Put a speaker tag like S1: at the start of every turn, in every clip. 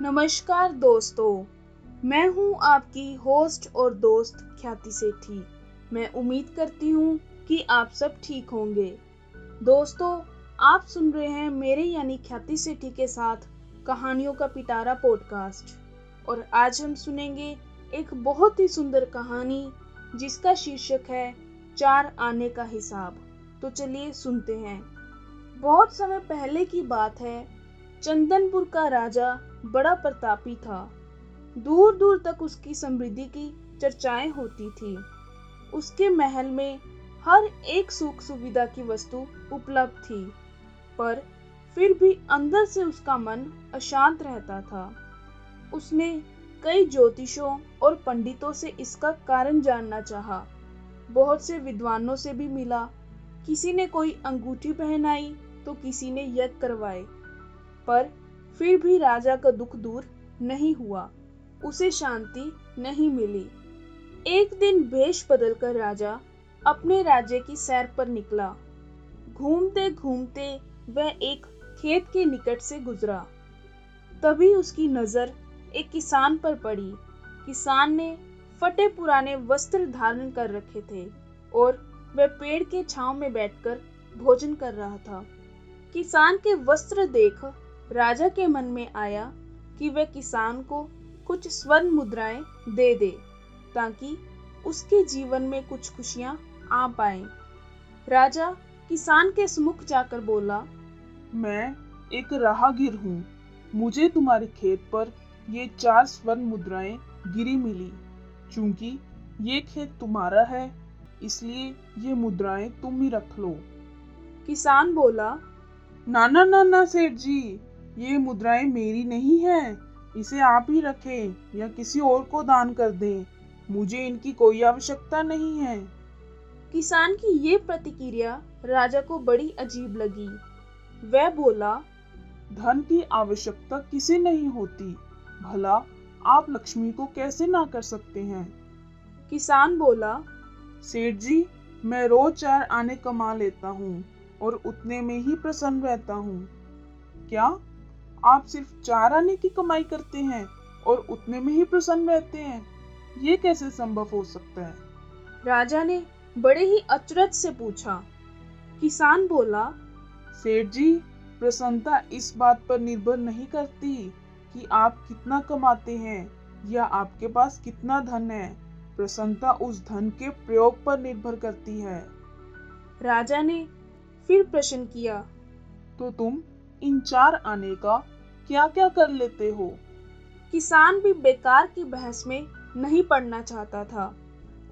S1: नमस्कार दोस्तों, मैं हूँ आपकी होस्ट और दोस्त ख्याति सेठी। मैं उम्मीद करती हूँ कि आप सब ठीक होंगे। दोस्तों, आप सुन रहे हैं मेरे यानी ख्याति सेठी के साथ कहानियों का पिटारा पॉडकास्ट और आज हम सुनेंगे एक बहुत ही सुंदर कहानी, जिसका शीर्षक है चार आने का हिसाब। तो चलिए सुनते हैं। बहुत समय पहले की बात है, चंदनपुर का राजा बड़ा प्रतापी था। दूर दूर तक उसकी समृद्धि की चर्चाएँ होती थी। उसके महल में हर एक सुख सुविधा की वस्तु उपलब्ध थी, पर फिर भी अंदर से उसका मन अशांत रहता था। उसने कई ज्योतिषों और पंडितों से इसका कारण जानना चाहा। बहुत से विद्वानों से भी मिला, किसी ने कोई अंगूठी पहनाई तो किसी ने यज्ञ करवाए, पर फिर भी राजा का दुख दूर नहीं हुआ। उसे शांति नहीं मिली। एक दिन भेष बदलकर राजा अपने राज्य की सैर पर निकला। घूमते घूमते वह एक खेत के निकट से गुजरा। तभी उसकी नज़र एक किसान पर पड़ी। किसान ने फटे पुराने वस्त्र धारण कर रखे थे और वह पेड़ के छांव में बैठकर भोजन कर रहा था। किसान के वस्त्र देख राजा के मन में आया कि वह किसान को कुछ स्वर्ण मुद्राएँ दे दे ताकि उसके जीवन में कुछ खुशियाँ आ पाए। राजा किसान के सम्मुख जाकर बोला
S2: मैं एक राहगीर हूँ। मुझे तुम्हारे खेत पर ये चार स्वर्ण मुद्राएँ गिरी मिली चूँकि ये खेत तुम्हारा है इसलिए ये मुद्राएँ तुम ही रख लो।
S1: किसान बोला
S2: ना ना ना ना सेठ जी ये मुद्राएँ मेरी नहीं है। इसे आप ही रखें या किसी और को दान कर दें। मुझे इनकी कोई आवश्यकता नहीं है।
S1: किसान की ये प्रतिक्रिया राजा को बड़ी अजीब लगी। वह बोला
S2: धन की आवश्यकता किसे नहीं होती? भला आप लक्ष्मी को कैसे ना कर सकते हैं?
S1: किसान बोला
S2: सेठ जी मैं रोज चार आने कमा लेता हूँ और उतने में ही प्रसन्न रहता हूँ। क्या आप सिर्फ़ चार आने की कमाई करते हैं और उतने में ही प्रसन्न रहते हैं। ये कैसे संभव हो सकता है?
S1: राजा ने बड़े ही अचरज से पूछा। किसान बोला
S2: सेठ जी प्रसन्नता इस बात पर निर्भर नहीं करती कि आप कितना कमाते हैं या आपके पास कितना धन है। प्रसन्नता उस धन के प्रयोग पर निर्भर करती है।
S1: राजा ने फिर प्रश्न किया
S2: तो तुम इन चार आने का क्या क्या कर लेते हो?
S1: किसान भी बेकार की बहस में नहीं पड़ना चाहता था।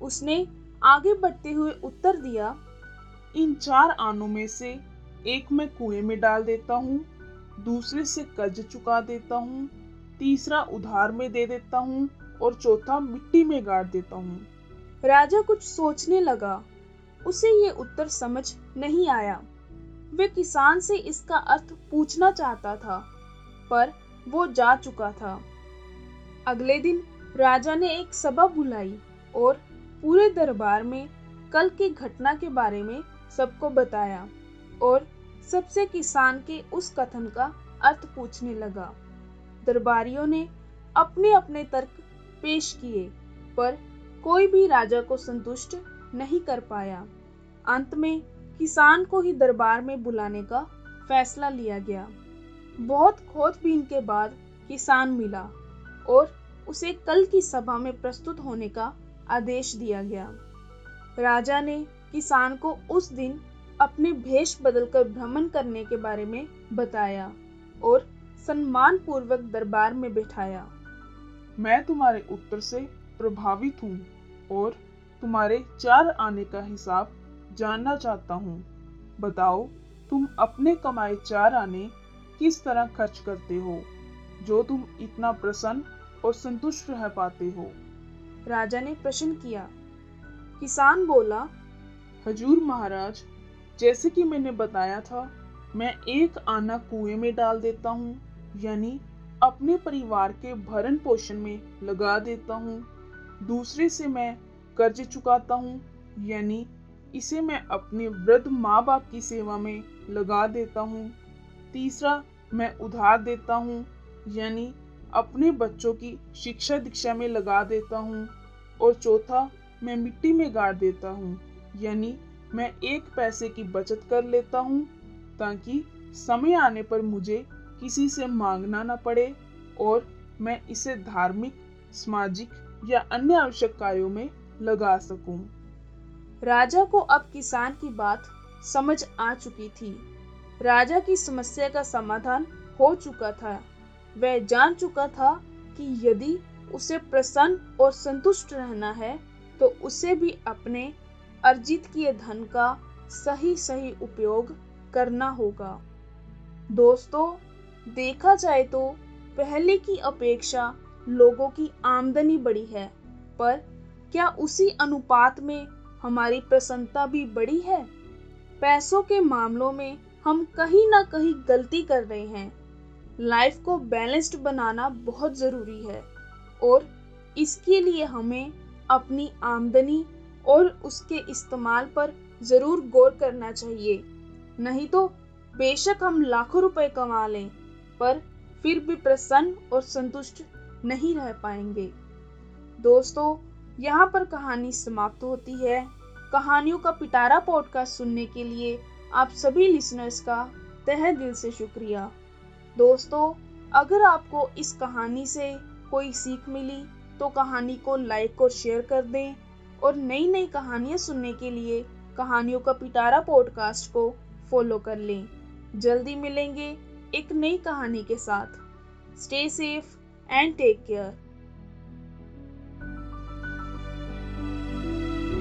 S1: उसने आगे बढ़ते हुए उत्तर दिया
S2: इन चार आनों में से एक मैं कुएँ में डाल देता हूँ, दूसरे से कर्ज चुका देता हूँ, तीसरा उधार में दे देता हूँ और चौथा मिट्टी में गाड़ देता हूँ।
S1: राजा कुछ सोचने लगा। उसे ये उत्तर समझ नहीं आया। वे किसान से इसका अर्थ पूछना चाहता था, पर वो जा चुका था। अगले दिन राजा ने एक सभा बुलाई और पूरे दरबार में कल की घटना के बारे में सबको बताया और सबसे किसान के उस कथन का अर्थ पूछने लगा। दरबारियों ने अपने अपने तर्क पेश किए, पर कोई भी राजा को संतुष्ट नहीं कर पाया। अंत में किसान को ही दरबार में बुलाने का फैसला लिया गया। बहुत खोजबीन के बाद किसान मिला और उसे कल की सभा में प्रस्तुत होने का आदेश दिया गया। राजा ने किसान को उस दिन अपने भेष बदलकर भ्रमण करने के बारे में बताया और सम्मान पूर्वक दरबार में बैठाया।
S2: मैं तुम्हारे उत्तर से प्रभावित हूँ और तुम्हारे चार आने का हिसाब जानना चाहता हूँ। बताओ तुम अपने कमाए चार आने किस तरह खर्च करते हो जो तुम इतना प्रसन्न और संतुष्ट रह पाते हो?
S1: राजा ने प्रश्न किया। किसान बोला
S2: हजूर महाराज जैसे कि मैंने बताया था मैं एक आना कुएँ में डाल देता हूँ यानी अपने परिवार के भरण पोषण में लगा देता हूँ। दूसरे से मैं कर्ज चुकाता हूँ यानी इसे मैं अपने वृद्ध माँ बाप की सेवा में लगा देता हूँ तीसरा, मैं उधार देता हूँ, यानी अपने बच्चों की शिक्षा दीक्षा में लगा देता हूँ और चौथा, मैं मिट्टी में गाड़ देता हूँ, यानी मैं एक पैसे की बचत कर लेता हूँ, ताकि समय आने पर मुझे किसी से मांगना न पड़े और मैं इसे धार्मिक, सामाजिक या अन्य आवश्यक कार्यों में लगा सकूँ।
S1: राजा को अब किसान की बात समझ आ चुकी थी। राजा की समस्या का समाधान हो चुका था। वह जान चुका था कि यदि उसे प्रसन्न और संतुष्ट रहना है तो उसे भी अपने अर्जित किए धन का सही सही उपयोग करना होगा। दोस्तों, देखा जाए तो पहले की अपेक्षा लोगों की आमदनी बढ़ी है, पर क्या उसी अनुपात में हमारी प्रसन्नता भी बड़ी है। पैसों के मामलों में हम कहीं ना कहीं गलती कर रहे हैं। लाइफ को बैलेंस्ड बनाना बहुत ज़रूरी है और इसके लिए हमें अपनी आमदनी और उसके इस्तेमाल पर ज़रूर गौर करना चाहिए। नहीं तो बेशक हम लाखों रुपए कमा लें, पर फिर भी प्रसन्न और संतुष्ट नहीं रह पाएँगे। दोस्तों यहाँ पर कहानी समाप्त होती है। कहानियों का पिटारा पॉडकास्ट सुनने के लिए आप सभी लिसनर्स का तह दिल से शुक्रिया। दोस्तों, अगर आपको इस कहानी से कोई सीख मिली तो कहानी को लाइक और शेयर कर दें और नई नई कहानियाँ सुनने के लिए कहानियों का पिटारा पॉडकास्ट को फॉलो कर लें। जल्दी मिलेंगे एक नई कहानी के साथ। Stay safe and take care